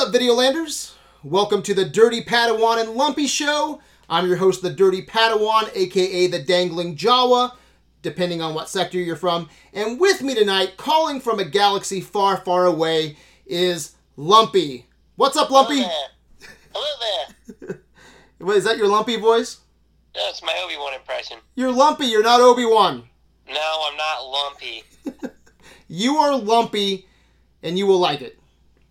up, Videolanders? Welcome to the Dirty Padawan and Lumpy Show. I'm your host, the Dirty Padawan, aka the Dangling Jawa, depending on what sector you're from. And with me tonight, calling from a galaxy far, far away, is Lumpy. What's up, Lumpy? Hello there. Hello there. What, is that your Lumpy voice? That's my Obi Wan impression. You're Lumpy, you're not Obi Wan. No, I'm not lumpy. You are Lumpy, and you will like it.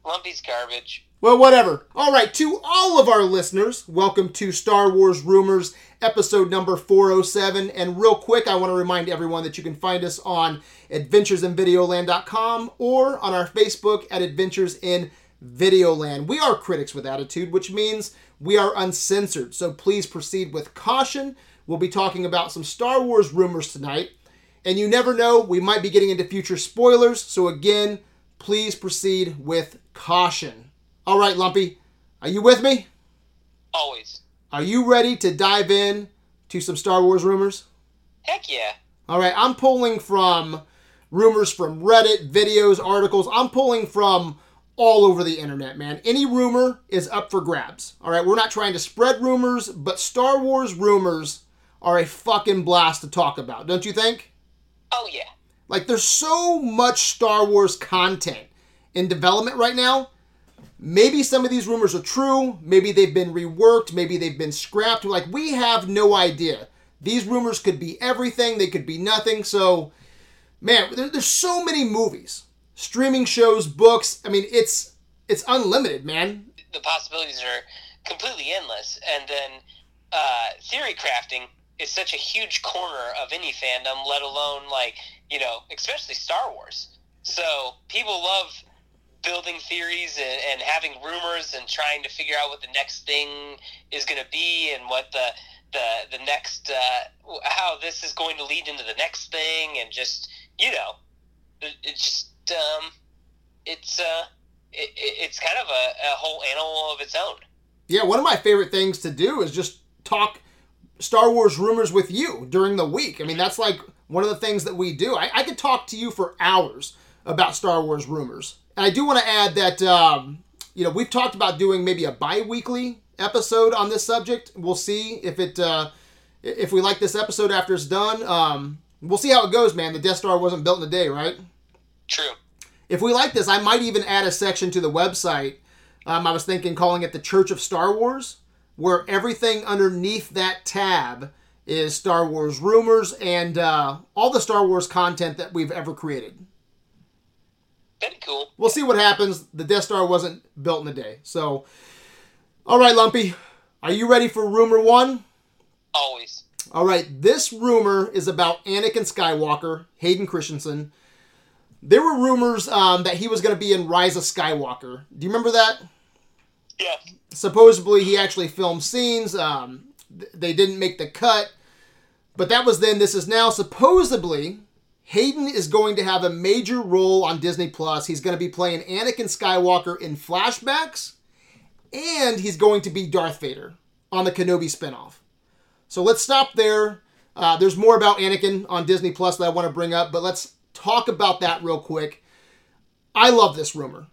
Lumpy's garbage. Well, whatever. All right, to all of our listeners, welcome to Star Wars Rumors, episode number 407. And real quick, I want to remind everyone that you can find us on adventuresinvideoland.com or on our Facebook at Adventures in Videoland. We are critics with attitude, which means we are uncensored. So please proceed with caution. We'll be talking about some Star Wars rumors tonight. And you never know, we might be getting into future spoilers. So again, please proceed with caution. All right, Lumpy, are you with me? Always. Are you ready to dive in to some Star Wars rumors? Heck yeah. All right, I'm pulling from rumors from Reddit, videos, articles. I'm pulling from all over the internet, man. Any rumor is up for grabs. All right, we're not trying to spread rumors, but Star Wars rumors are a fucking blast to talk about, don't you think? Oh yeah. Like, there's so much Star Wars content in development right now. Maybe some of these rumors are true. Maybe they've been reworked. Maybe they've been scrapped. Like, we have no idea. These rumors could be everything, they could be nothing. So, man, there, there's so many movies, streaming shows, books. I mean, it's it's unlimited, man. The possibilities are completely endless. And then uh, theory crafting is such a huge corner of any fandom, let alone like, you know, especially Star Wars. So people love building theories and, and having rumors and trying to figure out what the next thing is going to be and what the the the next uh, how this is going to lead into the next thing and just you know it, it's just um, it's uh it, it- it's kind of a, a whole animal of its own. Yeah, one of my favorite things to do is just talk Star Wars rumors with you during the week. I mean, that's like one of the things that we do. I, I could talk to you for hours about Star Wars rumors. And I do want to add that, um, you know, we've talked about doing maybe a bi weekly episode on this subject. We'll see if it, uh, if we like this episode after it's done. Um, we'll see how it goes, man. The Death Star wasn't built in a day, right? True. If we like this, I might even add a section to the website. Um, I was thinking calling it the Church of Star Wars, where everything underneath that tab is Star Wars rumors and uh, all the Star Wars content that we've ever created. Be cool. We'll see what happens. The Death Star wasn't built in a day. So, all right, Lumpy, are you ready for rumor one? Always. All right, this rumor is about Anakin Skywalker, Hayden Christensen. There were rumors um, that he was going to be in Rise of Skywalker. Do you remember that? Yeah. Supposedly, he actually filmed scenes. Um, th- they didn't make the cut. But that was then. This is now. Supposedly, Hayden is going to have a major role on Disney Plus. He's going to be playing Anakin Skywalker in flashbacks, and he's going to be Darth Vader on the Kenobi spinoff. So let's stop there. Uh, there's more about Anakin on Disney Plus that I want to bring up, but let's talk about that real quick. I love this rumor.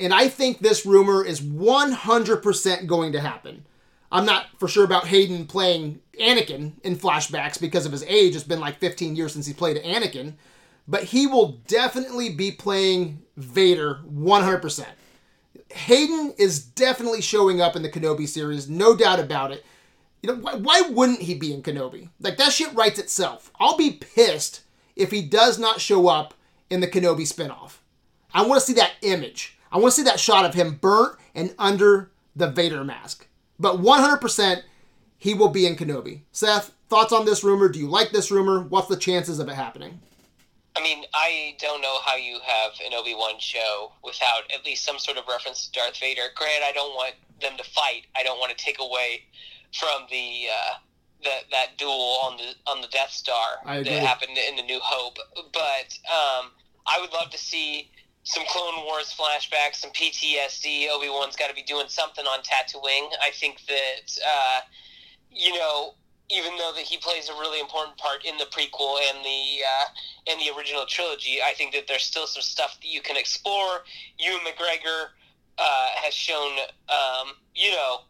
And I think this rumor is 100% going to happen. I'm not for sure about Hayden playing Anakin in flashbacks because of his age. It's been like 15 years since he played Anakin. But he will definitely be playing Vader 100%. Hayden is definitely showing up in the Kenobi series, no doubt about it. You know, why, why wouldn't he be in Kenobi? Like, that shit writes itself. I'll be pissed if he does not show up in the Kenobi spinoff. I want to see that image. I want to see that shot of him burnt and under the Vader mask. But 100%, he will be in Kenobi. Seth, thoughts on this rumor? Do you like this rumor? What's the chances of it happening? I mean, I don't know how you have an Obi Wan show without at least some sort of reference to Darth Vader. Granted, I don't want them to fight. I don't want to take away from the uh, that that duel on the on the Death Star that happened in the New Hope. But um, I would love to see some Clone Wars flashbacks, some PTSD. Obi Wan's got to be doing something on Tatooine. I think that uh, you know even though that he plays a really important part in the prequel and the uh, and the original trilogy, I think that there's still some stuff that you can explore. Ewan McGregor uh, has shown, um, you know,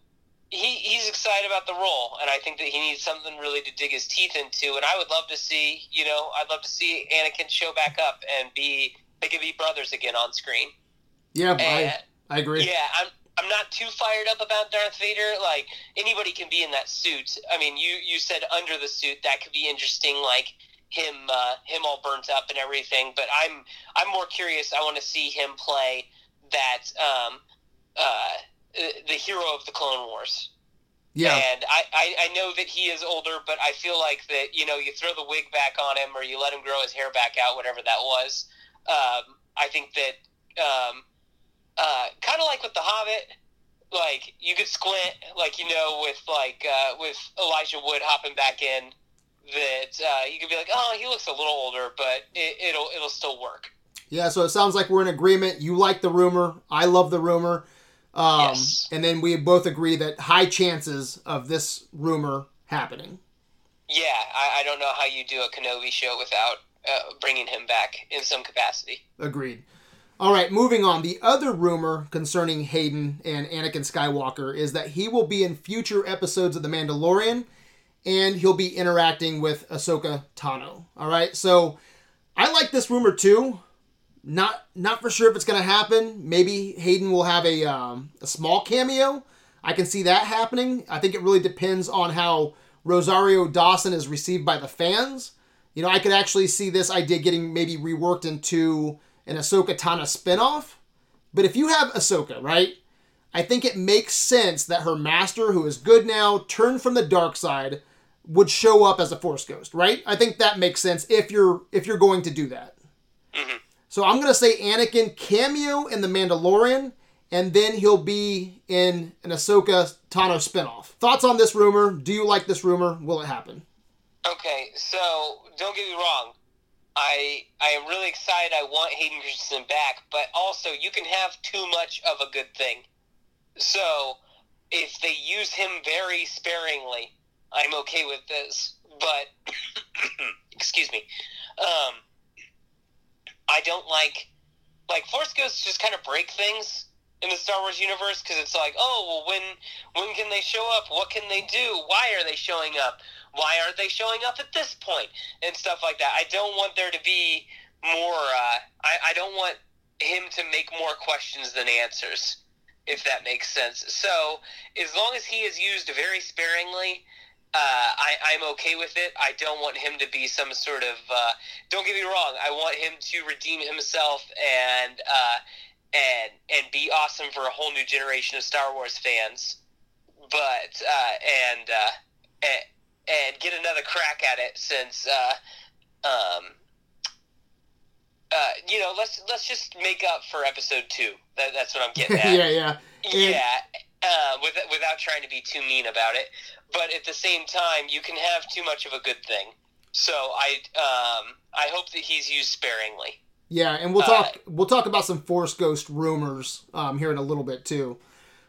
he, he's excited about the role, and I think that he needs something really to dig his teeth into. And I would love to see, you know, I'd love to see Anakin show back up and be they could be brothers again on screen. Yeah, and, I I agree. Yeah, I'm I'm not too fired up about Darth Vader. Like anybody can be in that suit. I mean, you you said under the suit that could be interesting. Like him uh, him all burnt up and everything. But I'm I'm more curious. I want to see him play that um, uh, the hero of the Clone Wars. Yeah. And I, I, I know that he is older, but I feel like that, you know, you throw the wig back on him or you let him grow his hair back out, whatever that was. Um, I think that, um, uh, kind of like with The Hobbit, like you could squint, like, you know, with like, uh, with Elijah Wood hopping back in, that uh, you could be like, oh, he looks a little older, but it, it'll, it'll still work. Yeah, so it sounds like we're in agreement. You like the rumor. I love the rumor. Um, yes. And then we both agree that high chances of this rumor happening. Yeah, I, I don't know how you do a Kenobi show without uh, bringing him back in some capacity. Agreed. All right, moving on. The other rumor concerning Hayden and Anakin Skywalker is that he will be in future episodes of The Mandalorian and he'll be interacting with Ahsoka Tano. All right, so I like this rumor too. Not not for sure if it's going to happen. Maybe Hayden will have a um, a small cameo. I can see that happening. I think it really depends on how Rosario Dawson is received by the fans. You know, I could actually see this idea getting maybe reworked into an Ahsoka Tano spinoff. But if you have Ahsoka, right? I think it makes sense that her master, who is good now, turned from the dark side, would show up as a Force ghost, right? I think that makes sense if you're if you're going to do that. Mm-hmm. So I'm gonna say Anakin cameo in The Mandalorian, and then he'll be in an Ahsoka Tano spinoff. Thoughts on this rumor? Do you like this rumor? Will it happen? Okay, so don't get me wrong. I I am really excited. I want Hayden Christensen back, but also you can have too much of a good thing. So if they use him very sparingly, I'm okay with this. But excuse me. Um, I don't like like Force Ghosts just kind of break things in the Star Wars universe because it's like, oh, well, when when can they show up? What can they do? Why are they showing up? Why aren't they showing up at this? And stuff like that. I don't want there to be more. Uh, I I don't want him to make more questions than answers, if that makes sense. So as long as he is used very sparingly uh, I, I'm okay with it. I don't want him to be some sort of. Uh, don't get me wrong. I want him to redeem himself and uh, and and be awesome for a whole new generation of Star Wars fans. But uh, and, uh, and and get another crack at it since uh, um, uh, you know let's let's just make up for episode two. That, that's what I'm getting at. yeah, yeah, and, yeah. Uh, with, without trying to be too mean about it but at the same time, you can have too much of a good thing. So I um, I hope that he's used sparingly. Yeah, and we'll talk uh, we'll talk about some Force Ghost rumors um, here in a little bit too.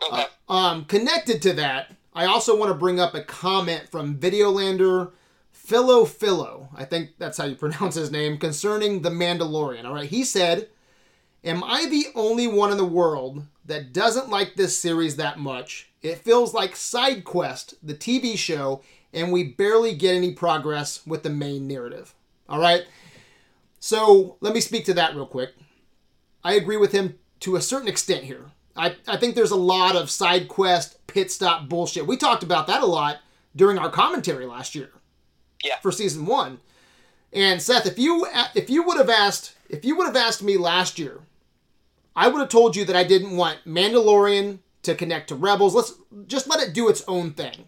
Okay. Uh, um, connected to that, I also want to bring up a comment from Videolander Philo Philo. I think that's how you pronounce his name concerning the Mandalorian. All right, he said, "Am I the only one in the world that doesn't like this series that much it feels like Side Quest, the TV show, and we barely get any progress with the main narrative. All right? So let me speak to that real quick. I agree with him to a certain extent here. I, I think there's a lot of side quest pit stop bullshit. We talked about that a lot during our commentary last year. Yeah. For season one. And Seth, if you if you would have asked if you would have asked me last year, I would have told you that I didn't want Mandalorian to connect to Rebels. Let's just let it do its own thing.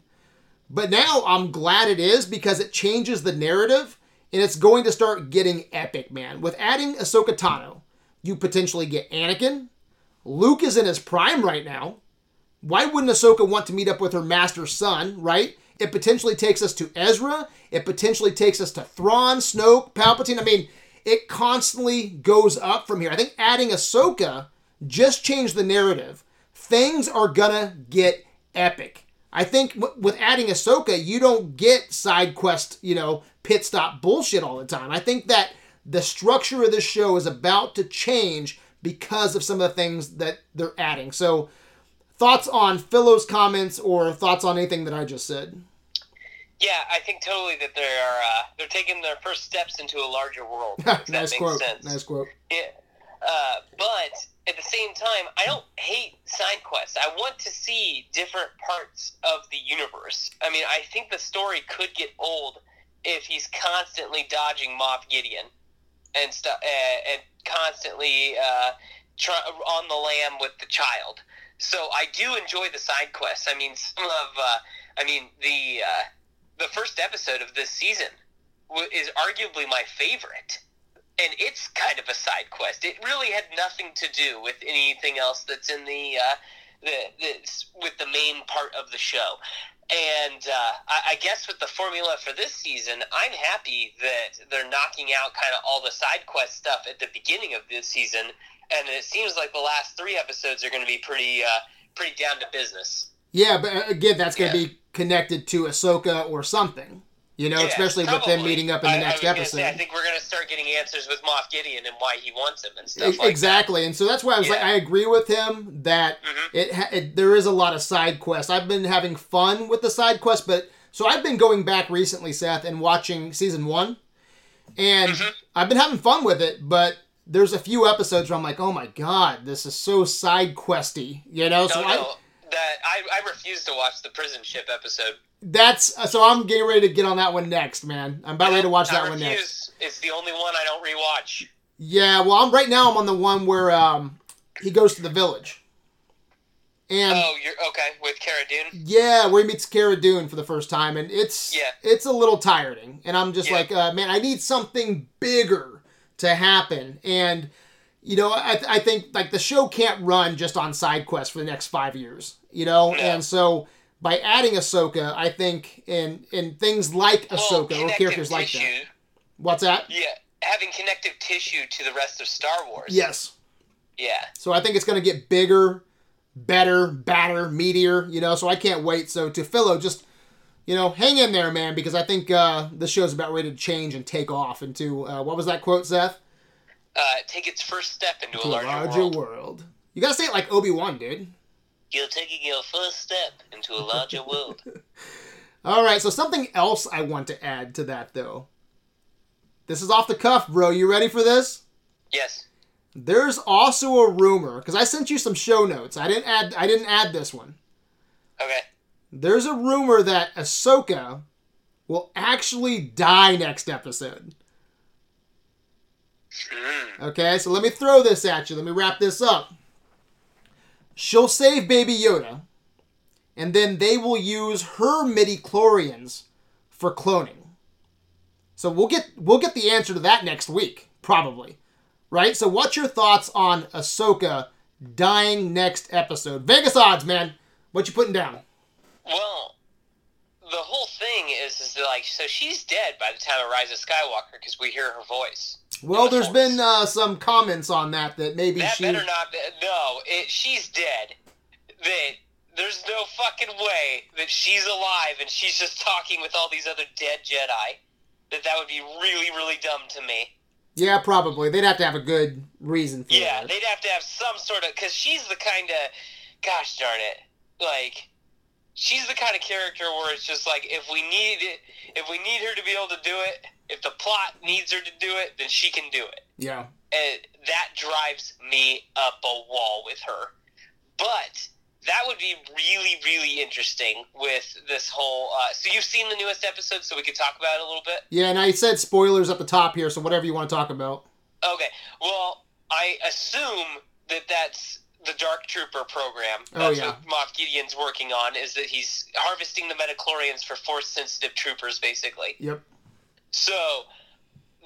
But now I'm glad it is because it changes the narrative and it's going to start getting epic, man. With adding Ahsoka Tano, you potentially get Anakin. Luke is in his prime right now. Why wouldn't Ahsoka want to meet up with her master's son, right? It potentially takes us to Ezra. It potentially takes us to Thrawn, Snoke, Palpatine. I mean, it constantly goes up from here. I think adding Ahsoka just changed the narrative things are gonna get epic. I think w- with adding Ahsoka, you don't get side quest, you know, pit stop bullshit all the time. I think that the structure of this show is about to change because of some of the things that they're adding. So, thoughts on Philo's comments or thoughts on anything that I just said? Yeah, I think totally that they're uh, they're taking their first steps into a larger world. nice makes quote. sense. Nice quote. Yeah. Uh, but at the same time, I don't hate side quests. I want to see different parts of the universe. I mean, I think the story could get old if he's constantly dodging Moff Gideon and stuff, uh, and constantly uh, try, on the lam with the child. So I do enjoy the side quests. I mean, some of, uh, I mean, the uh, the first episode of this season w- is arguably my favorite and it's kind of a side quest. It really had nothing to do with anything else that's in the uh, the, with the main part of the show. And uh, I, I guess with the formula for this season, I'm happy that they're knocking out kind of all the side quest stuff at the beginning of this season, and it seems like the last three episodes are going to be pretty uh, pretty down to business. Yeah, but uh, again, that's going to Yeah. be connected to Ahsoka or something. You know, Yeah, especially with them meeting up in the I- I next was episode. say, I think we're going to start getting answers with Moff Gideon and why he wants him and stuff like exactly, and so that's why I was like, I agree with him that Mhm. it, it there is a lot of side quests. I've been having fun with the side quests, but so I've been going back recently, Seth, and watching season one, and Mhm. I've been having fun with it. But there's a few episodes where I'm like, oh my god, this is so side questy, you know. So No, I, no, that I, I refuse to watch the prison ship episode. that's so I'm getting ready to get on that one next, man. I'm about ready to watch I that one next. It's the only one I don't rewatch. Yeah, well, I'm right now. I'm on the one where um, he goes to the village, and oh, you're okay with Cara Dune. yeah, where he meets Cara Dune for the first time, and it's Yeah. it's a little tiring. And I'm just Yeah. like, uh, man, I need something bigger to happen. And you know, I, I think like the show can't run just on side quests for the next five years. You know, No. and so by adding Ahsoka, I think in in things like Well, Ahsoka or connective characters like that. What's that? Yeah, having connective tissue to the rest of Star Wars. Yes. Yeah. So I think it's going to get bigger, better, badder, meatier, you know, so I can't wait. So to Philo, just, you know, hang in there, man, because I think uh, the show's about ready to change and take off into, uh, what was that quote, Seth? Uh, take its first step into a To larger, world. You got to say it like Obi-Wan, dude. You're taking your first step into a larger world. All right, so something else I want to add to that, though. This is off the cuff, bro. You ready for this? Yes. There's also a rumor because I sent you some show notes. I didn't add. I didn't add this one. Okay. There's a rumor that Ahsoka will actually die next episode. Mm. Okay, so let me throw this at you. Let me wrap this up. She'll save Baby Yoda, and then they will use her midi chlorians for cloning. So we'll get we'll get the answer to that next week, probably. Right? So what's your thoughts on Ahsoka dying next episode? Vegas odds, man. What you putting down? Well, the whole thing is, is like, so she's dead by the time of Rise of Skywalker because we hear her voice. Well, the there's Force. been uh, some comments on that that maybe That she. better not be. No, it, she's dead. That there's no fucking way that she's alive and she's just talking with all these other dead Jedi. That that would be really, really dumb to me. Yeah, probably. They'd have to have a good reason for Yeah, that. they'd have to have some sort of because she's the kind of, gosh darn it, like she's the kind of character where it's just like if we need it, if we need her to be able to do it, if the plot needs her to do it, then she can do it, Yeah. and that drives me up a wall with her. But that would be really, really interesting with this whole. Uh, so you've seen the newest episode, so we could talk about it a little bit. Yeah, and I said spoilers at the top here, so whatever you want to talk about. Okay. Well, I assume that that's the Dark Trooper program. Oh, That's yeah. what Moff Gideon's working on. Is that he's harvesting the metachlorians for force-sensitive troopers, basically. Yep. So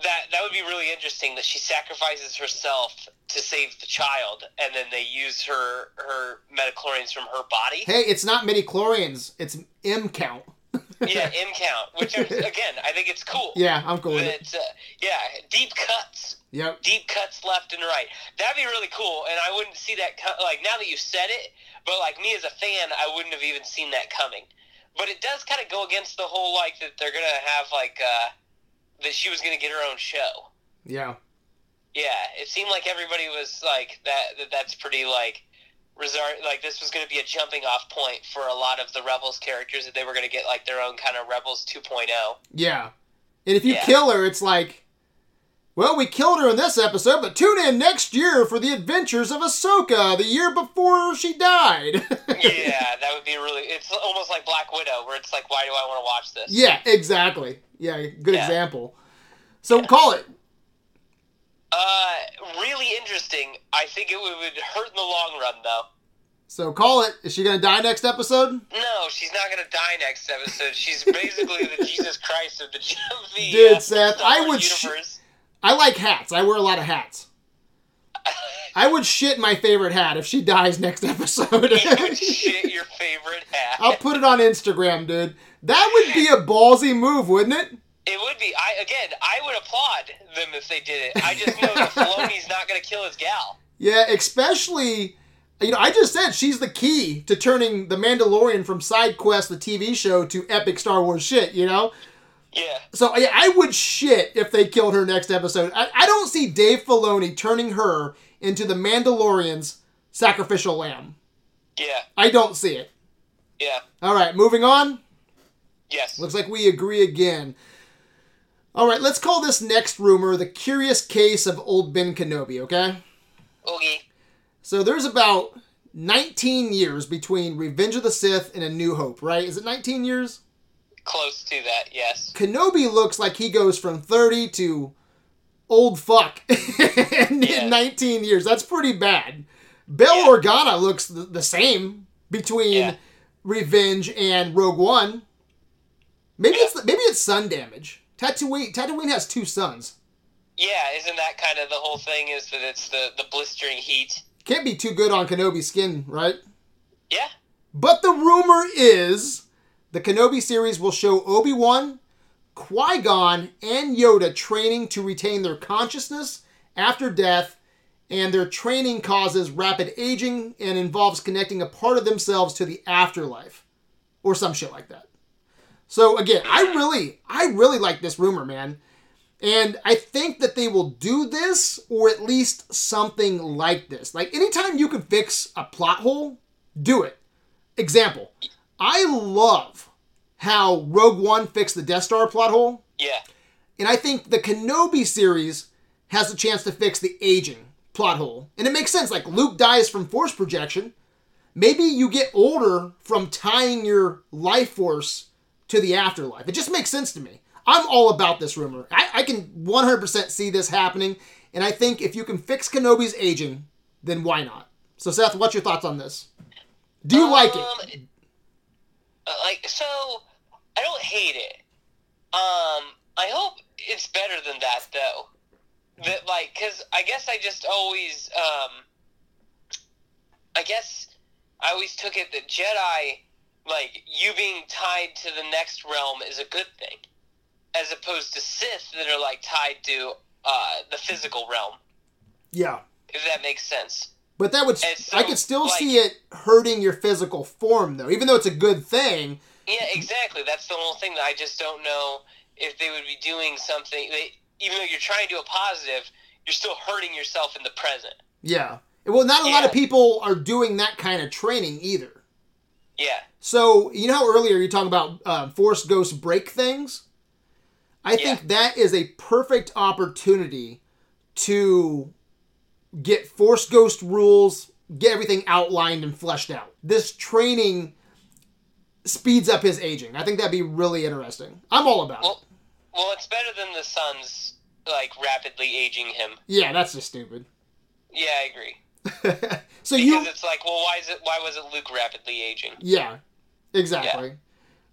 that that would be really interesting. That she sacrifices herself to save the child, and then they use her her metachlorians from her body. Hey, it's not midi chlorians, it's M count. Yeah, M count. Which is, again, I think it's cool. Yeah, I'm cool with it. Uh, yeah, deep cuts. Yep. deep cuts left and right. That'd be really cool, and I wouldn't see that co- like now that you said it. But like me as a fan, I wouldn't have even seen that coming. But it does kind of go against the whole like that they're gonna have like uh, that she was gonna get her own show. Yeah. Yeah, it seemed like everybody was like that. that that's pretty like resort. Like this was going to be a jumping off point for a lot of the Rebels characters that they were going to get like their own kind of Rebels 2.0. Yeah. And if you Yeah. kill her, it's like, well, we killed her in this episode, but tune in next year for the adventures of Ahsoka, the year before she died. yeah, that would be really. It's almost like Black Widow, where it's like, why do I want to watch this? yeah, exactly. Yeah, good Yeah. example. So call it. Uh, really interesting. I think it would, hurt in the long run, though. So call it. Is she going to die next episode? No, she's not gonna die next episode. She's basically the Jesus Christ of the, the Dude, uh, Seth, I would sh- I like hats. I wear a lot of hats. I would shit my favorite hat if she dies next episode. you would shit your favorite hat. I'll put it on Instagram, dude. That would be a ballsy move, wouldn't it? It would be. I again, I would applaud them if they did it. I just know that Filoni's not gonna kill his gal. Yeah, especially, you know, I just said she's the key to turning The Mandalorian from side quest, the TV show, to epic Star Wars shit, you know? Yeah, So, yeah, I would shit if they killed her next episode. I, I don't see Dave Filoni turning her into the Mandalorian's sacrificial lamb. yeah, I don't see it. yeah. All right, moving on. Yes. Looks like we agree again. All right, let's call this next rumor the curious case of old Ben Kenobi, okay? Oogie. So there's about 19 years between Revenge of the Sith and A New Hope, right? Is it 19 years? Close to that. Yes. Kenobi looks like he goes from 30 to old fuck in, Yeah. 19 years. That's pretty bad. Bail Yeah. Organa looks the, the same between Yeah. Revenge and Rogue One. Maybe it's maybe it's sun damage. Tatooine Tatooine has two suns. Yeah. Isn't that kind of the whole thing? Is that it's the the blistering heat? Can't be too good on Kenobi's skin, right? Yeah. But the rumor is the Kenobi series will show Obi Wan, Qui Gon, and Yoda training to retain their consciousness after death, and their training causes rapid aging and involves connecting a part of themselves to the afterlife, or some shit like that. So again, I really, I really like this rumor, man. And I think that they will do this, or at least something like this. Like, anytime you can fix a plot hole, do it. Example, I love how Rogue One fixed the Death Star plot hole, Yeah. and I think the Kenobi series has a chance to fix the aging plot hole. And it makes sense. Like, Luke dies from force projection. Maybe you get older from tying your life force to the afterlife. It just makes sense to me. I'm all about this rumor. I, I can 100% see this happening, and I think if you can fix Kenobi's aging, then why not? So, Seth, what's your thoughts on this? Do you like it? Um, Like so, I don't hate it. Um, I hope it's better than that though. That like, cause I guess I just always, um, I guess I always took it that Jedi, like you being tied to the next realm, is a good thing, as opposed to Sith that are like tied to uh, the physical realm. Yeah. If that makes sense. But that would so, I could still like- see it hurting your physical form, though. Even though it's a good thing, Yeah, exactly. That's the whole thing that I just don't know if they would be doing something. They, even though you're trying to do a positive, you're still hurting yourself in the present. yeah. Well, not a lot of people are doing that kind of training either. Yeah, So, you know how earlier you talk about uh, Force Ghost break things? I Yeah. think that is a perfect opportunity to get Force Ghost rules, get everything outlined and fleshed out. This training speeds up his aging. I think that'd be really interesting. I'm all about it. Well- well, it's better than the sun's like rapidly aging him. Yeah, that's just stupid. Yeah, I agree. so Because you, it's like, well, why is it? Why was it Luke rapidly aging? yeah, exactly.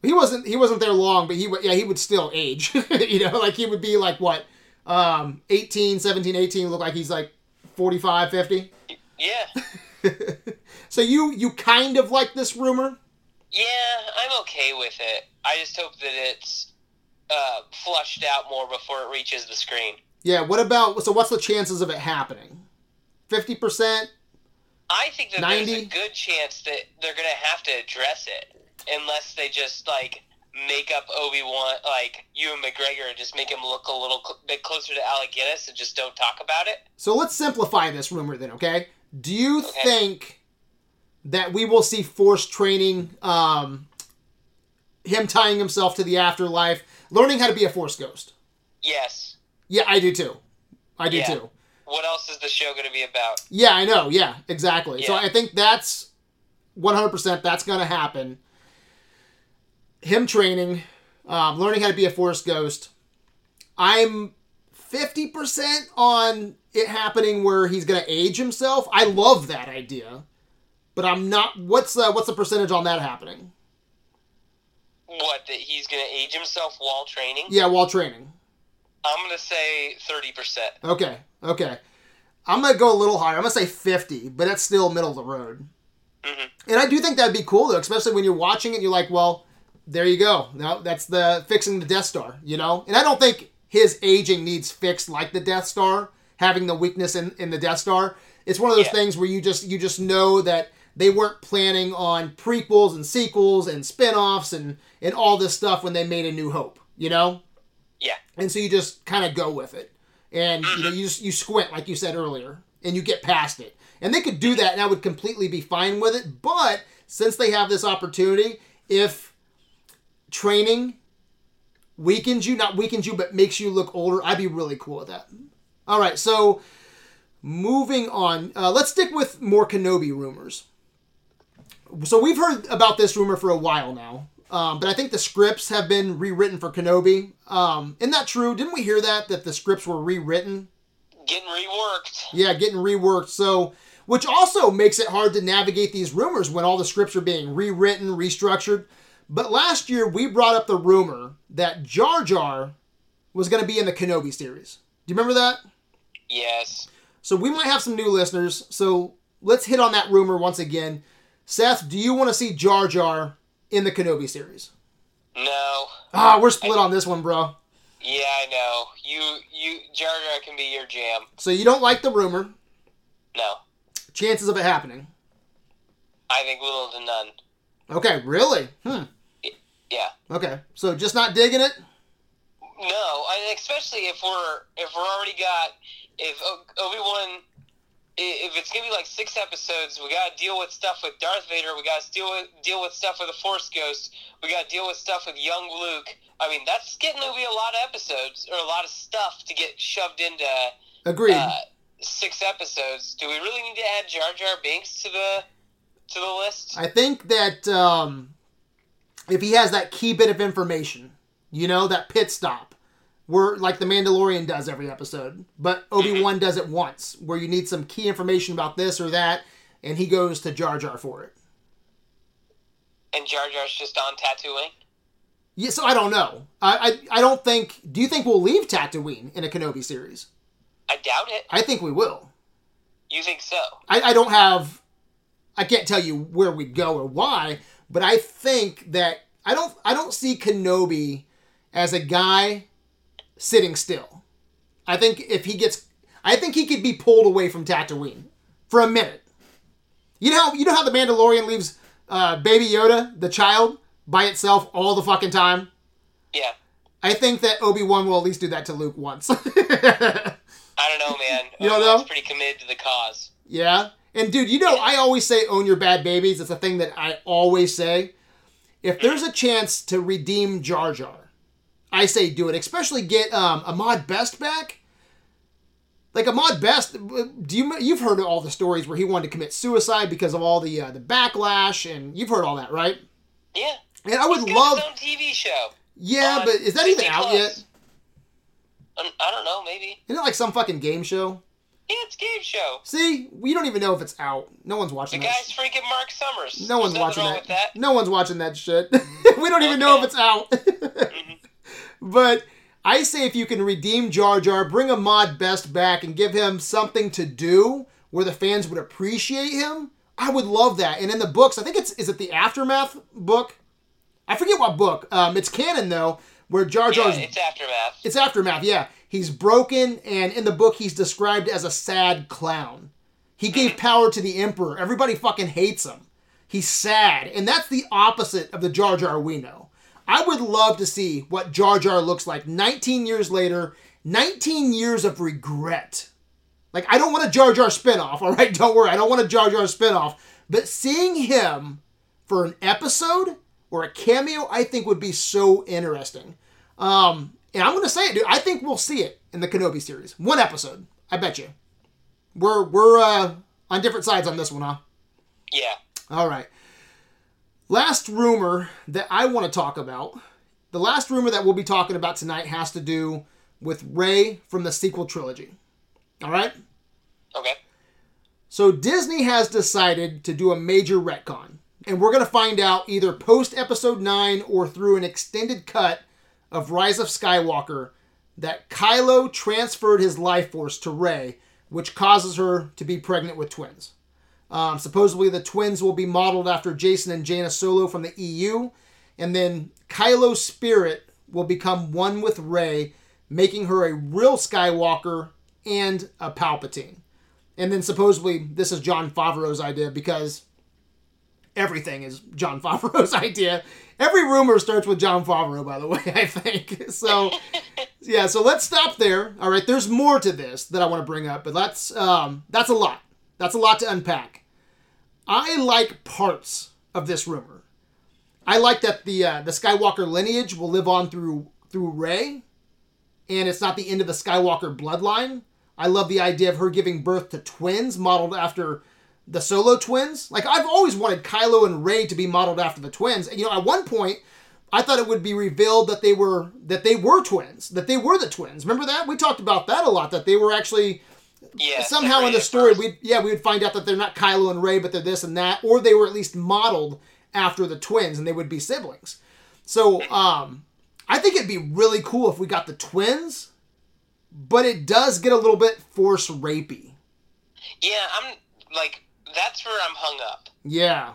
He wasn't he wasn't there long, but he would yeah he would still age. you know, like he would be like what, um, 18, 17, 18, look like he's like 45, 50. Yeah, so you you kind of like this rumor? yeah, I'm okay with it. I just hope that it's uh, flushed out more before it reaches the screen. Yeah. What about so? What's the chances of it happening? Fifty percent. I think that there's a good chance that they're going to have to address it unless they just like make up Obi Wan like Ewan McGregor and just make him look a little cl- bit closer to Alec Guinness and just don't talk about it. So let's simplify this rumor then, okay? Do you Okay. think that we will see force training, um, him tying himself to the afterlife, learning how to be a force ghost? Yes. Yeah, I do too. I do Yeah. too. What else is the show going to be about? Yeah, I know. Yeah, exactly. So I think that's 100% that's going to happen. Him training, um, learning how to be a force ghost. I'm 50% on it happening where he's going to age himself. I love that idea. But I'm not what's uh, what's the percentage on that happening? What that he's going to age himself while training? Yeah, while training. I'm going to say thirty percent. Okay. Okay. I'm going to go a little higher. I'm going to say 50, but that's still middle of the road. Mhm. And I do think that'd be cool though, especially when you're watching it. You're like, well, there you go. Now that's the fixing the Death Star, you know. And I don't think his aging needs fixed like the Death Star, having the weakness in, in the Death Star. It's one of those Yeah. things where you just you just know that they weren't planning on prequels and sequels and spin-offs and and all this stuff when they made a New Hope, you know. Yeah. And so you just kind of go with it, and you know you just you squint like you said earlier, and you get past it. And they could do that, and I would completely be fine with it. But since they have this opportunity, if training weakens you, not weakens you, but makes you look older, I'd be really cool with that. All right, so moving on, uh, let's stick with more Kenobi rumors. So we've heard about this rumor for a while now, um, but I think the scripts have been rewritten for Kenobi. Um, isn't that true? Didn't we hear that that the scripts were rewritten? Getting reworked. Yeah, getting reworked. So, which also makes it hard to navigate these rumors when all the scripts are being rewritten, restructured. But last year we brought up the rumor that Jar Jar was going to be in the Kenobi series. Do you remember that? Yes. So we might have some new listeners. So let's hit on that rumor once again. Seth, do you want to see Jar Jar in the Kenobi series? No. Ah, we're split on this one, bro. Yeah, I know. You, you, Jar Jar can be your jam. So you don't like the rumor. No. Chances of it happening. I think little to none. Okay, really? Hmm. Yeah. Okay. So just not digging it? No, I, especially if we're if we're already got if Obi Wan if it's gonna be like six episodes, we gotta deal with stuff with Darth Vader. We gotta deal with deal with stuff with the Force Ghost. We gotta deal with stuff with young Luke. I mean, that's getting to be a lot of episodes or a lot of stuff to get shoved into Agreed. uh, six episodes. Do we really need to add Jar Jar Binks to the to the list? I think that um, if he has that key bit of information, you know, that pit stop, where like the Mandalorian does every episode, but Obi Wan does it once, where you need some key information about this or that, and he goes to Jar Jar for it. And Jar Jar's just on Tatooine. Yeah, so I don't know. I, I I don't think. Do you think we'll leave Tatooine in a Kenobi series? I doubt it. I think we will. You think so? I, I don't have I can't tell you where we'd go or why, but I think that I don't I don't see Kenobi as a guy sitting still. I think if he gets I think he could be pulled away from Tatooine for a minute. You know how you know how the Mandalorian leaves uh, baby Yoda, the child, by itself all the fucking time? Yeah. I think that Obi-Wan will at least do that to Luke once. I don't know, man. You don't know? pretty committed to the cause. Yeah. And dude, you know, I always say own your bad babies. It's a thing that I always say. If there's a chance to redeem Jar Jar, I say do it. Especially get um, Ahmed Best back. Like Ahmed Best, do you you've heard all the stories where he wanted to commit suicide because of all the uh, the backlash, and you've heard all that, right? Yeah. And I would love, his own TV show. yeah, but is that even out yet? Um, I don't know, maybe. Isn't it like some fucking game show? Yeah, it's game show. See, we don't even know if it's out. No one's watching The that. guy's freaking Mark Summers. No one's There's watching that. that. No one's watching that shit. we don't even know if it's out. Mm-hmm. But I say if you can redeem Jar Jar, bring Ahmed Best back and give him something to do where the fans would appreciate him, I would love that. And in the books, I think it's is it the Aftermath book? I forget what book. Um, it's canon though, where Jar Yeah, Jar's it's aftermath. it's Aftermath, yeah. He's broken, and in the book, he's described as a sad clown. He gave power to the Emperor. Everybody fucking hates him. He's sad, and that's the opposite of the Jar Jar we know. I would love to see what Jar Jar looks like 19 years later, 19 years of regret. Like, I don't want a Jar Jar spinoff, all right? Don't worry, I don't want a Jar Jar spinoff. But seeing him for an episode or a cameo, I think would be so interesting. Um, and I'm going to say it, dude. I think we'll see it in the Kenobi series. One episode. I bet you. We're, we're uh, on different sides on this one, huh? Yeah. All right. Last rumor that I want to talk about. The last rumor that we'll be talking about tonight has to do with Rey from the sequel trilogy. All right? Okay. So Disney has decided to do a major retcon. And we're going to find out either post episode 9 or through an extended cut of Rise of Skywalker that Kylo transferred his life force to Rey, which causes her to be pregnant with twins. Um, supposedly, the twins will be modeled after Jacen and Jaina Solo from the EU, and then Kylo's spirit will become one with Rey, making her a real Skywalker and a Palpatine. And then supposedly, this is Jon Favreau's idea because everything is Jon Favreau's idea. Every rumor starts with Jon Favreau, by the way, I think. So, yeah, so let's stop there. All right, there's more to this that I want to bring up, but that's um, that's a lot. That's a lot to unpack. I like parts of this rumor. I like that the uh, the Skywalker lineage will live on through through Rey, and it's not the end of the Skywalker bloodline. I love the idea of her giving birth to twins modeled after the Solo twins. Like I've always wanted Kylo and Rey to be modeled after the twins. And you know, at one point, I thought it would be revealed that they were that they were twins, that they were the twins. Remember that? We talked about that a lot. That they were actually Yeah. somehow in the story we yeah we would find out that they're not Kylo and Rey, but they're this and that, or they were at least modeled after the twins, and they would be siblings. So um, I think it'd be really cool if we got the twins, but it does get a little bit force rapey. Yeah, I'm like that's where I'm hung up. Yeah.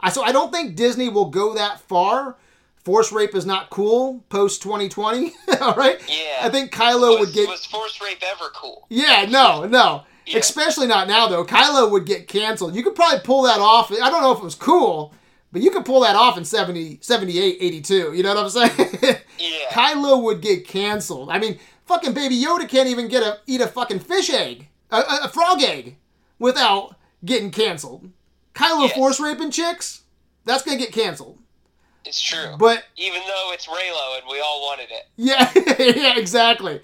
I so I don't think Disney will go that far. Force rape is not cool post 2020. All right? Yeah. I think Kylo was, would get was force rape ever cool? Yeah, no, no. Yeah. Especially not now though. Kylo would get canceled. You could probably pull that off. I don't know if it was cool, but you could pull that off in 70 78 82. You know what I'm saying? Yeah. Kylo would get canceled. I mean, fucking baby Yoda can't even get a eat a fucking fish egg, a, a, a frog egg without getting canceled. Kylo Yes. force raping chicks, that's gonna get canceled. It's true. But Even though it's Reylo and we all wanted it. yeah, yeah, exactly.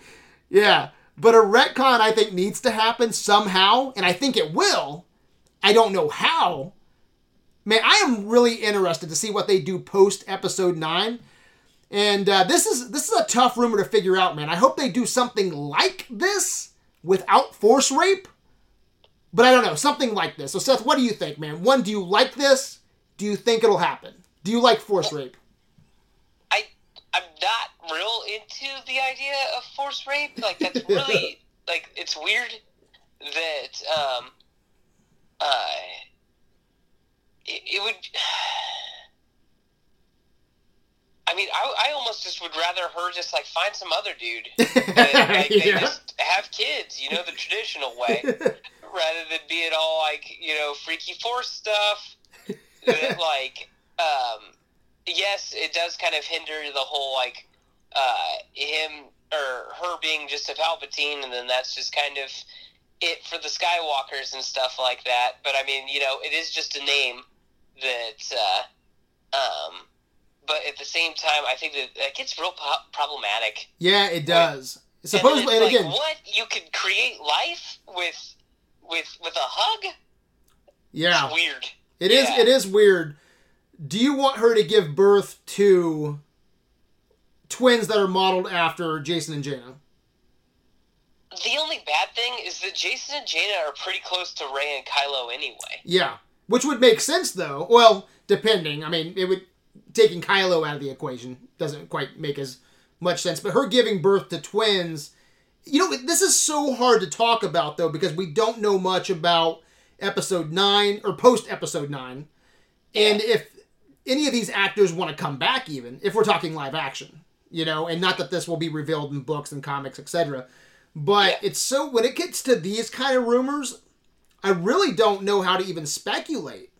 Yeah, but a retcon I think needs to happen somehow, and I think it will. I don't know how. Man, I am really interested to see what they do post episode nine. And uh, this is this is a tough rumor to figure out, man. I hope they do something like this without force rape. But I don't know, something like this. So Seth, what do you think, man? One, do you like this? Do you think it'll happen? Do you like force rape? I I'm not real into the idea of force rape. Like that's really like it's weird that um uh it, it would I mean, I, I almost just would rather her just like find some other dude. And, like, they just have kids, you know, the traditional way, rather than be being all like, you know, freaky force stuff. that like, um, yes, it does kind of hinder the whole like, uh, him or her being just a Palpatine, and then that's just kind of it for the Skywalkers and stuff like that. But I mean, you know, it is just a name that, uh, um, but at the same time, I think that that gets real po- problematic. yeah, it does. And Supposedly, then and again, like, what you could create life with, with, with a hug? yeah. It's weird. It is. Yeah. It is weird. Do you want her to give birth to twins that are modeled after Jacen and Jaina? The only bad thing is that Jacen and Jaina are pretty close to Rey and Kylo anyway. Yeah, which would make sense though. Well, depending. I mean, it would taking Kylo out of the equation doesn't quite make as much sense. But her giving birth to twins, you know, this is so hard to talk about though because we don't know much about episode nine or post episode nine, and if any of these actors want to come back, even if we're talking live action, you know, and not that this will be revealed in books and comics, etc. But Yeah. it's so when it gets to these kind of rumors, I really don't know how to even speculate.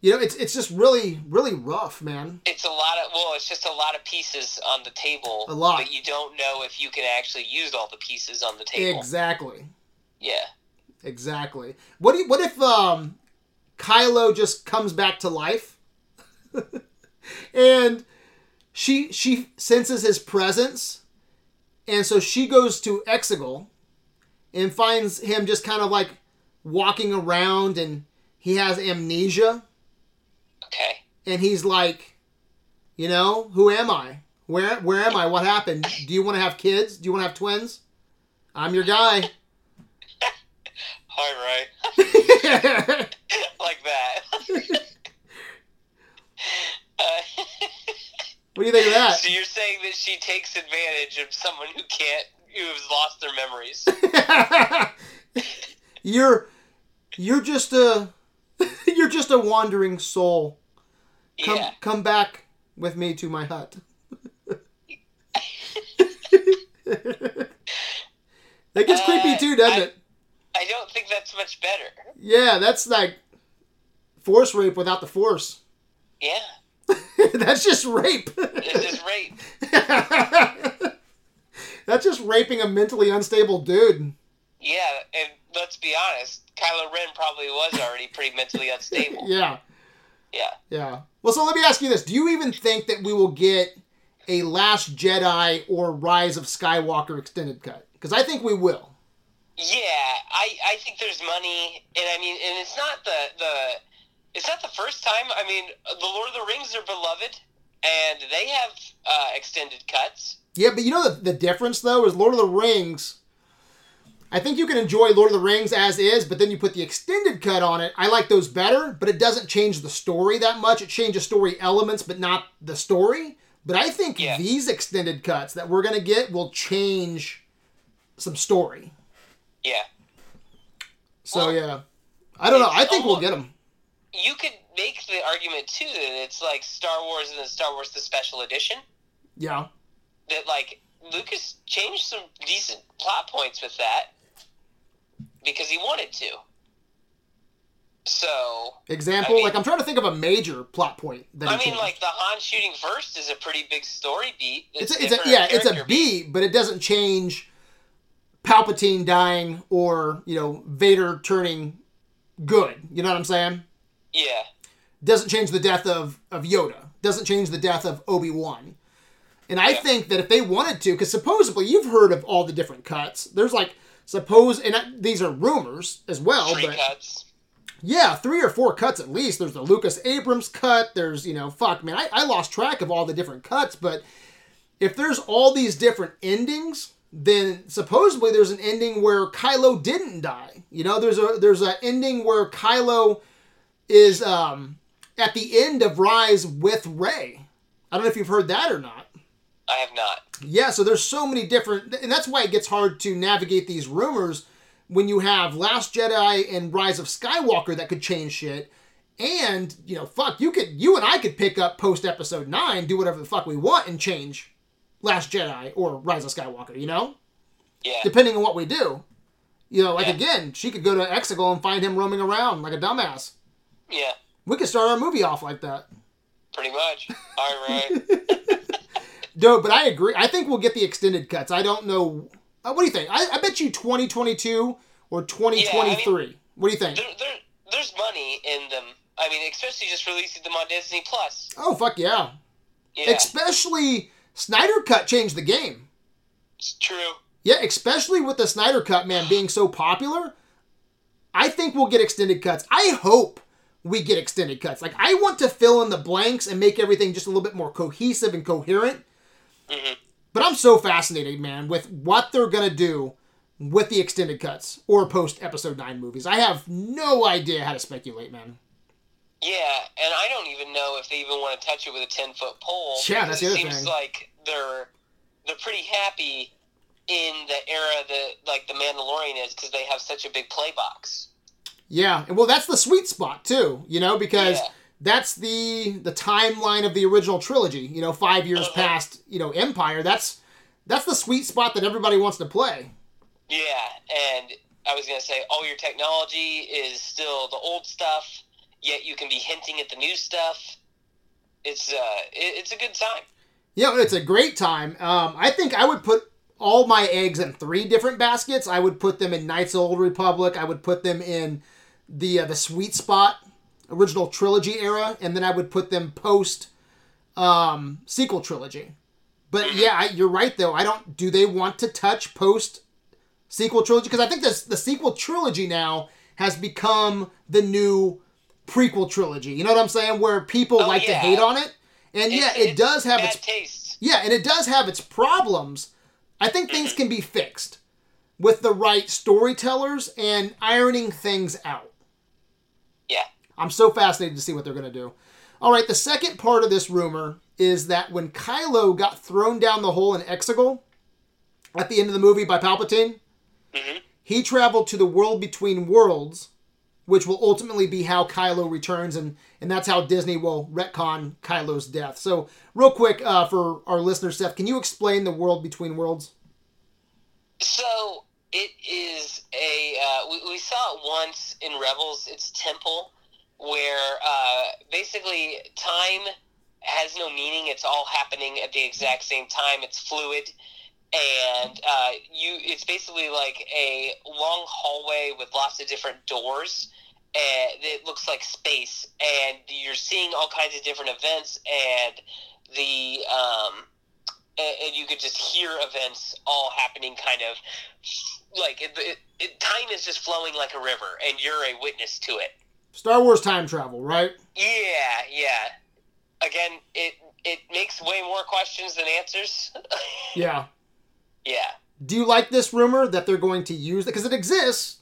You know, it's it's just really really rough, man. It's a lot of well, it's just a lot of pieces on the table. A lot. But you don't know if you can actually use all the pieces on the table. Exactly. Yeah. Exactly. What do you, what if um Kylo just comes back to life? and she she senses his presence and so she goes to Exegol and finds him just kind of like walking around and he has amnesia Okay. and he's like, you know, who am I? Where where am I? What happened? Do you want to have kids? Do you want to have twins? I'm your guy. All right. what do you think of that? so you're saying that she takes advantage of someone who can't, who has lost their memories. you're you're just a you're just a wandering soul. Come yeah. come back with me to my hut. that gets creepy Uh, too, doesn't I- it? I don't think that's much better. Yeah, that's like force rape without the force. Yeah. that's just rape. It's just rape. that's just raping a mentally unstable dude. Yeah, and let's be honest, Kylo Ren probably was already pretty mentally unstable. Yeah. Yeah. Yeah. Well, so let me ask you this: Do you even think that we will get a Last Jedi or Rise of Skywalker extended cut? Because I think we will. Yeah, I, I think there's money, and I mean, and it's not the the it's that the first time. I mean, the Lord of the Rings are beloved, and they have uh, extended cuts. Yeah, but you know the, the difference though is Lord of the Rings. I think you can enjoy Lord of the Rings as is, but then you put the extended cut on it. I like those better, but it doesn't change the story that much. It changes story elements, but not the story. But I think Yeah. these extended cuts that we're gonna get will change some story. Yeah, So Well, yeah, I don't know. I think we'll get them. You could make the argument too that it's like Star Wars and then Star Wars the Special Edition. Yeah. That like Lucas changed some decent plot points with that because he wanted to. So Example, I mean- like I'm trying to think of a major plot point that I mean, changed. like the Han shooting first is a pretty big story beat. it's a, it's a yeah, it's a character beat, but it doesn't change Palpatine dying or you know Vader turning good. You know what I'm saying? Yeah, Doesn't change the death of of Yoda. Doesn't change the death of Obi Wan. And I Yeah. think that if they wanted to, because supposedly you've heard of all the different cuts. There's like suppose, and I- these are rumors as well, three but cuts. Yeah, three or four cuts at least. There's the Lucas Abrams cut. There's, you know, fuck, man, I, I lost track of all the different cuts, but if there's all these different endings, then supposedly there's an ending where Kylo didn't die. You know, there's a there's an ending where Kylo is um at the end of Rise with Rey. I don't know if you've heard that or not. I have not. Yeah, so there's so many different, and that's why it gets hard to navigate these rumors when you have Last Jedi and Rise of Skywalker that could change shit. And, you know, fuck, you could, you and I could pick up post episode 9, do whatever the fuck we want and change Last Jedi or Rise of Skywalker, you know? Yeah, Depending on what we do. You know, like Yeah. again, she could go to Exegol and find him roaming around like a dumbass. Yeah, We could start our movie off like that. pretty much. All right. Dope, but I agree. I think we'll get the extended cuts. I don't know. Uh, what do you think? I, I bet you 2022 or 2023. what do you think? there, there, there's money in them. I mean, especially just releasing them on Disney Plus. Oh, fuck yeah. Yeah, Especially Snyder Cut changed the game. it's true. Yeah, especially with the Snyder Cut, man, being so popular. I think we'll get extended cuts. I hope we get extended cuts. Like, I want to fill in the blanks and make everything just a little bit more cohesive and coherent. hmm But I'm so fascinated, man, with what they're gonna do with the extended cuts or post episode nine movies. I have no idea how to speculate, man. Yeah, and I don't even know if they even want to touch it with a ten foot pole. Yeah, that's the other it seems thing. like they're they're pretty happy in the era that like the Mandalorian is because they have such a big play box. Yeah, and well, that's the sweet spot too, you know, because Yeah. that's the the timeline of the original trilogy. You know, five years Uh-huh. past, you know, Empire. That's that's the sweet spot that everybody wants to play. Yeah, and I was gonna say all your technology is still the old stuff, yet you can be hinting at the new stuff. It's uh, it, it's a good time. Yeah, it's a great time. Um, I think I would put all my eggs in three different baskets. I would put them in Knights of Old Republic. I would put them in the uh, the sweet spot original trilogy era, and then I would put them post um, sequel trilogy. But yeah, I, you're right though. I don't. Do they want to touch post sequel trilogy? Because I think this the sequel trilogy now has become the new prequel trilogy. You know what I'm saying? Where people Oh, like to hate on it, and yeah, It's- it does have its taste. yeah, and it does have its problems. I think things can be fixed with the right storytellers and ironing things out. I'm so fascinated to see what they're going to do. All right, the second part of this rumor is that when Kylo got thrown down the hole in Exegol at the end of the movie by Palpatine, Mhm. he traveled to the world between worlds, which will ultimately be how Kylo returns, and, and that's how Disney will retcon Kylo's death. So, real quick uh, for our listeners, Seth, can you explain the world between worlds? So it is a. Uh, we, we saw it once in Rebels. It's Temple, where uh, basically time has no meaning. It's all happening at the exact same time. It's fluid, and uh, you. It's basically like a long hallway with lots of different doors. And it looks like space, and you're seeing all kinds of different events, and the um, and, you could just hear events all happening kind of like it, it, it, time is just flowing like a river and you're a witness to it Star Wars time travel, right? yeah yeah again it it makes way more questions than answers Yeah. yeah Do you like this rumor that they're going to use it? Because it exists.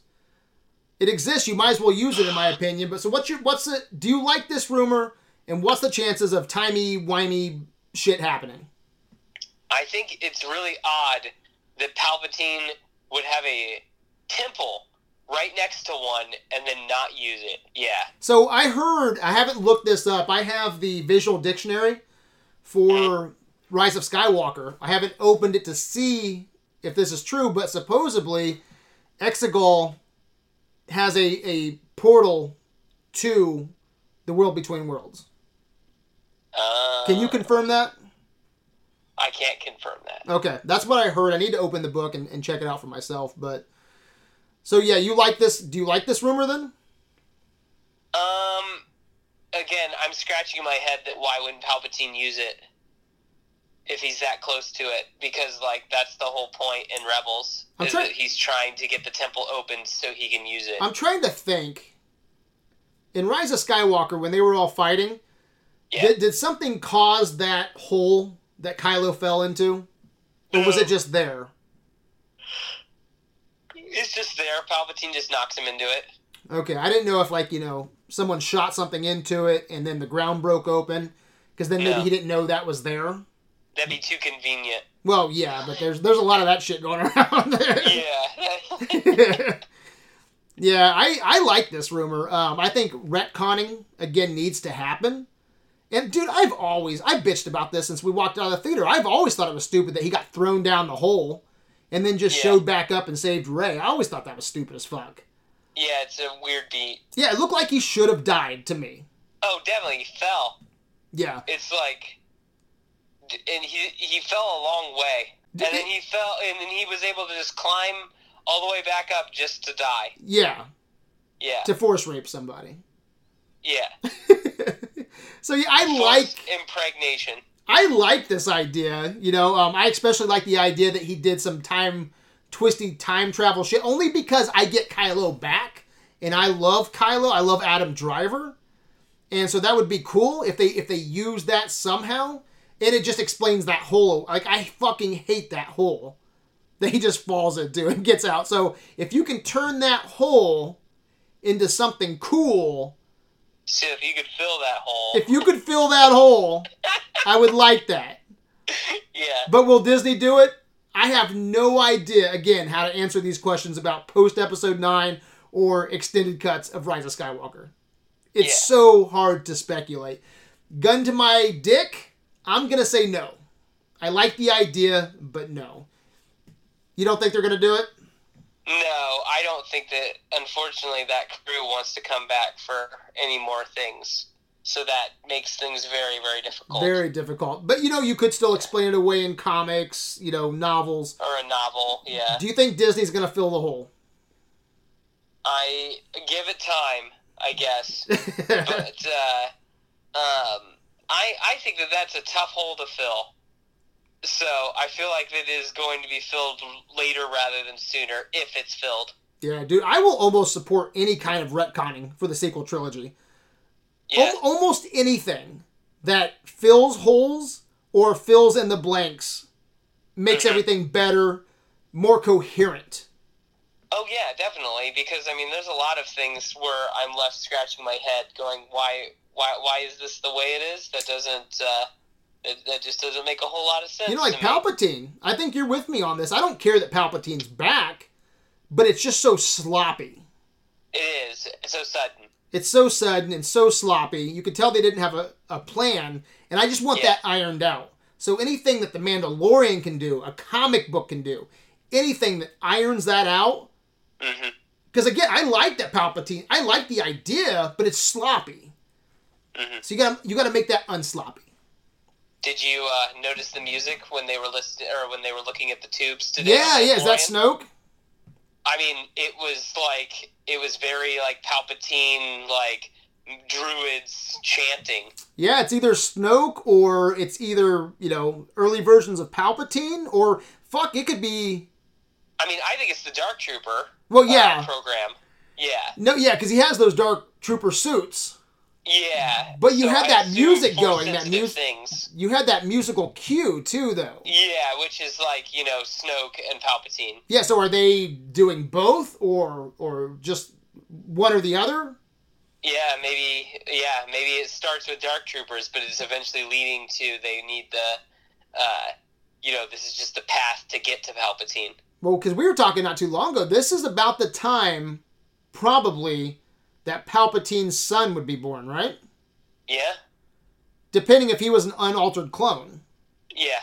It exists. You might as well use it, in my opinion. But so, what's your what's it? Do you like this rumor? And what's the chances of timey wimey shit happening? i think it's really odd that palpatine would have a temple right next to one and then not use it yeah So I heard. I haven't looked this up. I have the visual dictionary for Rise of Skywalker. I haven't opened it to see if this is true, but supposedly Exegol has a, a portal to the world between worlds. uh, Can you confirm that? i can't confirm that Okay, that's what I heard. I need to open the book and, and check it out for myself. But so yeah, you like this? Do you like this rumor then? Um, again, I'm scratching my head that why wouldn't Palpatine use it if he's that close to it? Because like that's the whole point in Rebels I'm is try- that he's trying to get the temple opened so he can use it. I'm trying to think. In Rise of Skywalker, when they were all fighting, Yeah. did, did something cause that hole that Kylo fell into, or was it just there? It's just there. Palpatine just knocks him into it. Okay, I didn't know if like you know someone shot something into it and then the ground broke open, because then maybe Yeah. he didn't know that was there. That'd be too convenient. Well, yeah, but there's there's a lot of that shit going around there. Yeah. yeah, I, I like this rumor. Um, I think retconning again needs to happen. And dude, I've always I bitched about this since we walked out of the theater. I've always thought it was stupid that he got thrown down the hole and then just Yeah. showed back up and saved Rey. I always thought that was stupid as fuck. yeah, it's a weird beat. Yeah, it looked like he should have died to me. Oh, definitely he fell. Yeah. It's like, and he he fell a long way, and Did then he fell, and then he was able to just climb all the way back up just to die. Yeah. Yeah, To force rape somebody. yeah. so yeah, I Forced like impregnation. I like this idea. You know, um, I especially like the idea that he did some time twisty time travel shit. Only because I get Kylo back, and I love Kylo. I love Adam Driver, and so that would be cool if they if they use that somehow. And it just explains that hole. Like I fucking hate that hole that he just falls into and gets out. So if you can turn that hole into something cool, So if you could fill that hole, if you could fill that hole, I would like that. yeah, But will Disney do it? I have no idea, again, how to answer these questions about post episode 9 or extended cuts of Rise of Skywalker. It's Yeah. so hard to speculate. Gun to my dick, I'm going to say no. I like the idea, but no. You don't think they're going to do it? No, I don't think that. Unfortunately, that crew wants to come back for any more things. So that makes things very, very difficult. Very difficult. But you know, you could still explain it away in comics, you know, novels. or a novel, yeah. Do you think Disney's going to fill the hole? I give it time, I guess. but uh, um, I I think that that's a tough hole to fill. So I feel like it is going to be filled later rather than sooner if it's filled. yeah, dude, I will almost support any kind of retconning for the sequel trilogy. Yeah, Al- almost anything that fills holes or fills in the blanks makes Mhm. everything better, more coherent. Oh yeah, definitely. Because I mean, there's a lot of things where I'm left scratching my head, going, "Why, why, why is this the way it is?" That doesn't, uh, that, that just doesn't make a whole lot of sense. You know, like to me. Palpatine. I think you're with me on this. I don't care that Palpatine's back, but it's just so sloppy. It is. It's so sudden. It's so sudden and so sloppy. You could tell they didn't have a, a plan, and I just want Yeah. that ironed out. So anything that the Mandalorian can do, a comic book can do, anything that irons that out. Because again, I like that Palpatine. I like the idea, but it's sloppy. Mhm. So you got you got to make that unsloppy. Did you uh, notice the music when they were listening, or when they were looking at the tubes today? Yeah, yeah. Is that? Snoke? I mean, it was like it was very like Palpatine, like druids chanting. Yeah, it's either Snoke or it's either you know early versions of Palpatine or fuck, it could be. I mean, I think it's the Dark Trooper. Well, uh, yeah, program. Yeah, no, yeah, because he has those Dark Trooper suits. Yeah. But you So had that music going, that music things. You had that musical cue too, though. Yeah, which is like you know Snoke and Palpatine. Yeah, so are they doing both or or just one or the other? Yeah, maybe. Yeah, maybe it starts with Dark Troopers, but it's eventually leading to they need the, uh, you know, this is just the path to get to Palpatine. Well, because we were talking not too long ago, this is about the time, probably, that Palpatine's son would be born, right? Yeah, Depending if he was an unaltered clone. yeah.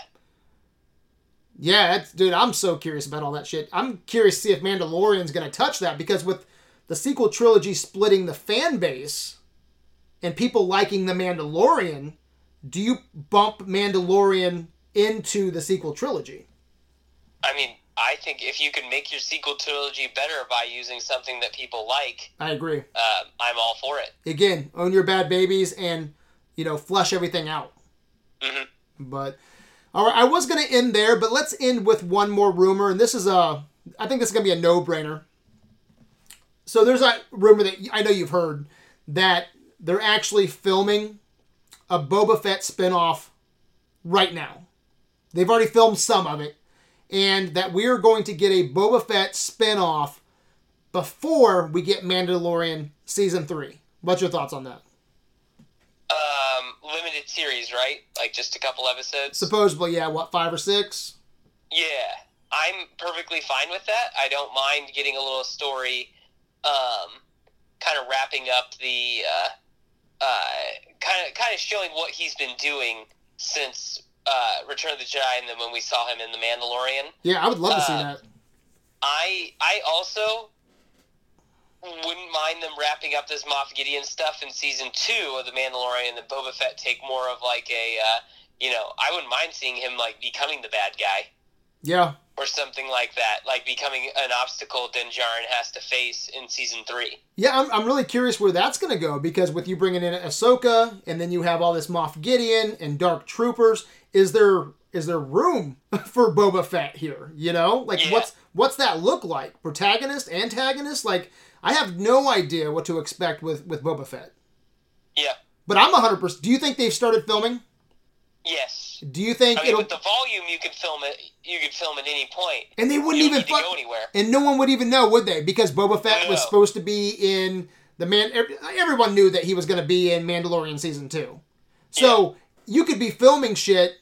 Yeah, that's, dude, I'm so curious about all that shit. I'm curious to see if Mandalorian's going to touch that because with the sequel trilogy splitting the fan base and people liking the Mandalorian, do you bump Mandalorian into the sequel trilogy? I mean, I think if you can make your sequel trilogy better by using something that people like, I agree. uh, I'm all for it. Again, own your bad babies and, you know, flush everything out. hmm But all right, I was going to end there, but let's end with one more rumor, and this is a, I think this is going to be a no-brainer. So there's a rumor that I know you've heard that they're actually filming a Boba Fett spinoff right now. They've already filmed some of it, and that we are going to get a Boba Fett spinoff before we get Mandalorian season three. What's your thoughts on that? Um, limited series, right? Like just a couple episodes. Supposedly, yeah, what five or six? Yeah, I'm perfectly fine with that. I don't mind getting a little story, um, kind of wrapping up the, uh, uh, kind of kind of showing what he's been doing since uh, Return of the Jedi, and then when we saw him in the Mandalorian. Yeah, I would love to see Uh, that. I I also wouldn't mind them wrapping up this Moff Gideon stuff in season two of the Mandalorian, and then Boba Fett take more of like a, uh, you know, I wouldn't mind seeing him like becoming the bad guy. Yeah, or something like that, like becoming an obstacle Din Djarin has to face in season three. Yeah, I'm, I'm really curious where that's going to go because with you bringing in Ahsoka and then you have all this Moff Gideon and Dark Troopers, is there is there room for Boba Fett here? You know, like Yeah. what's what's that look like? Protagonist, antagonist? Like I have no idea what to expect with with Boba Fett. Yeah. But I'm 100. percent Do you think they've started filming? Yes. Do you think I mean, with the volume, you could film it. You could film at any point. and they wouldn't even fu- go anywhere. and no one would even know, would they? Because Boba Fett was supposed to be in the man. Everyone knew that he was going to be in Mandalorian season two. So you could be filming shit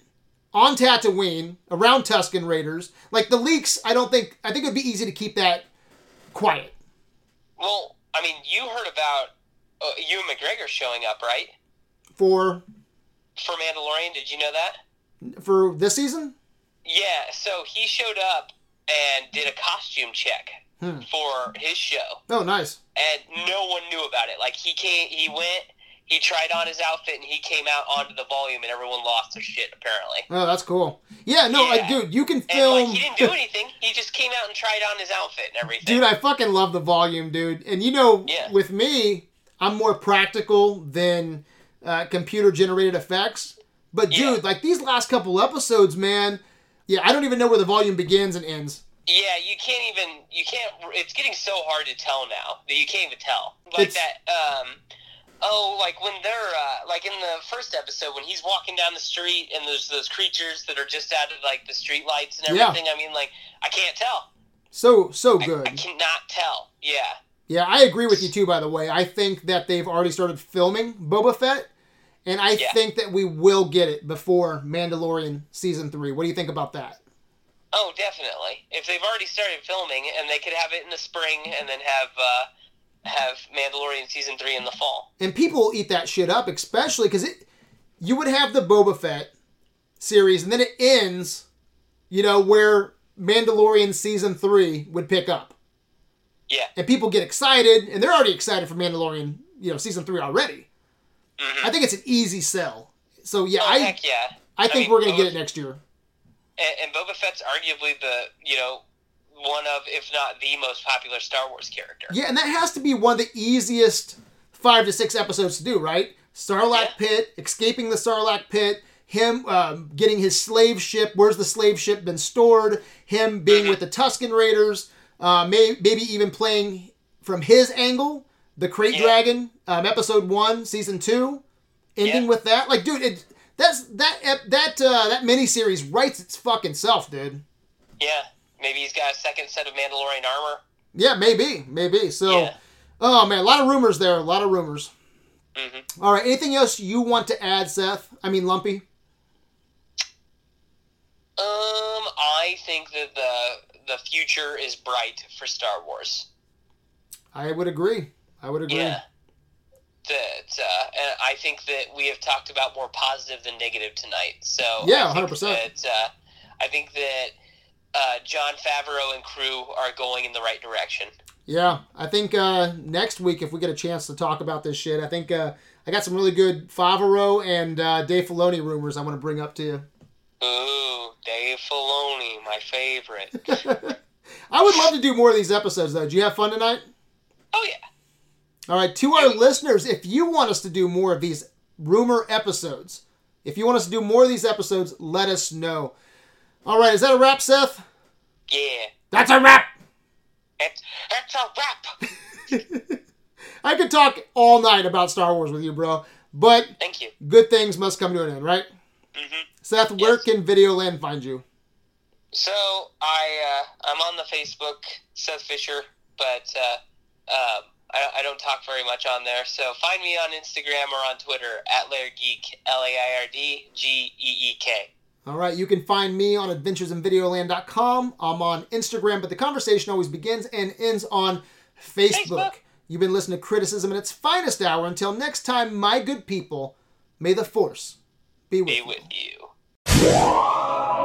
on Tatooine around Tusken Raiders. Like the leaks, I don't think. I think it'd be easy to keep that quiet. Well, I mean, you heard about uh, Ewan McGregor showing up, right? For For Mandalorian, did you know that? for this season, Yeah. So he showed up and did a costume check Hmm. for his show, Oh, nice. and no one knew about it. Like he came, he went, he tried on his outfit, and he came out onto the volume, and everyone lost their shit apparently. Oh, that's cool. Yeah, no, like, Yeah. dude, you can And film. like he didn't do anything. He just came out and tried on his outfit and everything. Dude, I fucking love the volume, dude. And you know, Yeah. with me, I'm more practical than uh, computer generated effects. But Yeah. dude, like these last couple episodes, man, yeah, I don't even know where the volume begins and ends. Yeah, you can't even you can't. It's getting so hard to tell now that you can't even tell. Like It's- that. Um, oh, like when they're uh, like in the first episode when he's walking down the street and there's those creatures that are just out of like the street lights and Yeah. everything. I mean, like I can't tell. So so I- good. I, cannot tell. Yeah. Yeah, I agree with you too. By the way, I think that they've already started filming Boba Fett, and I Yeah. think that we will get it before Mandalorian season three. What do you think about that? Oh, definitely. If they've already started filming and they could have it in the spring and then have uh, have Mandalorian season three in the fall. and people will eat that shit up, especially because it. You would have the Boba Fett series, and then it ends, you know, where Mandalorian season three would pick up, Yeah. and people get excited, and they're already excited for Mandalorian, you know, season three already. hmm I think it's an easy sell. So yeah, oh, I yeah. I think mean, we're gonna get it next year. and, and Boba Fett's arguably the you know one of, if not the most popular Star Wars character. Yeah, and that has to be one of the easiest five to six episodes to do, right? Sarlacc Yeah. pit, escaping the Sarlacc pit, him um, getting his slave ship. Where's the slave ship been stored? Him being with the Tusken Raiders. Uh, may, maybe even playing from his angle, the Krayt Yeah. Dragon, um, episode one, season two, ending Yeah. with that. Like, dude, it, that's that that uh, that miniseries writes its fucking self, dude. Yeah, maybe he's got a second set of Mandalorian armor. Yeah, maybe, maybe. So, Yeah. oh man, a lot of rumors there. A lot of rumors. hmm All right. Anything else you want to add, Seth? I mean, Lumpy. Um, I think that the the future is bright for Star Wars. I would agree. I would agree. Yeah. That uh, and I think that we have talked about more positive than negative tonight. So Yeah, 100%. That, uh, I think that uh, Jon Favreau and crew are going in the right direction. Yeah, I think uh, next week if we get a chance to talk about this shit, I think uh, I got some really good Favreau and uh, Dave Filoni rumors I want to bring up to you. Ooh, Dave Filoni, my favorite. I would love to do more of these episodes, though. Did you have fun tonight? oh yeah. All right, to our listeners, if you want us to do more of these rumor episodes, if you want us to do more of these episodes, let us know. All right, is that a wrap, Seth? Yeah. That's a wrap. It's, it's a wrap. I could talk all night about Star Wars with you, bro. But Thank you. good things must come to an end, right? hmm Seth, where Yes. can Videoland find you? So I uh, I'm on the Facebook Seth Fisher, but uh, um, I, I don't talk very much on there. So find me on Instagram or on Twitter at Laird Geek L A I R D G E E K. All right, you can find me on adventuresinvideoland.com. I'm on Instagram, but the conversation always begins and ends on Facebook. Facebook. You've been listening to Criticism in its finest hour. Until next time, my good people, may the Force be with Be you. with you.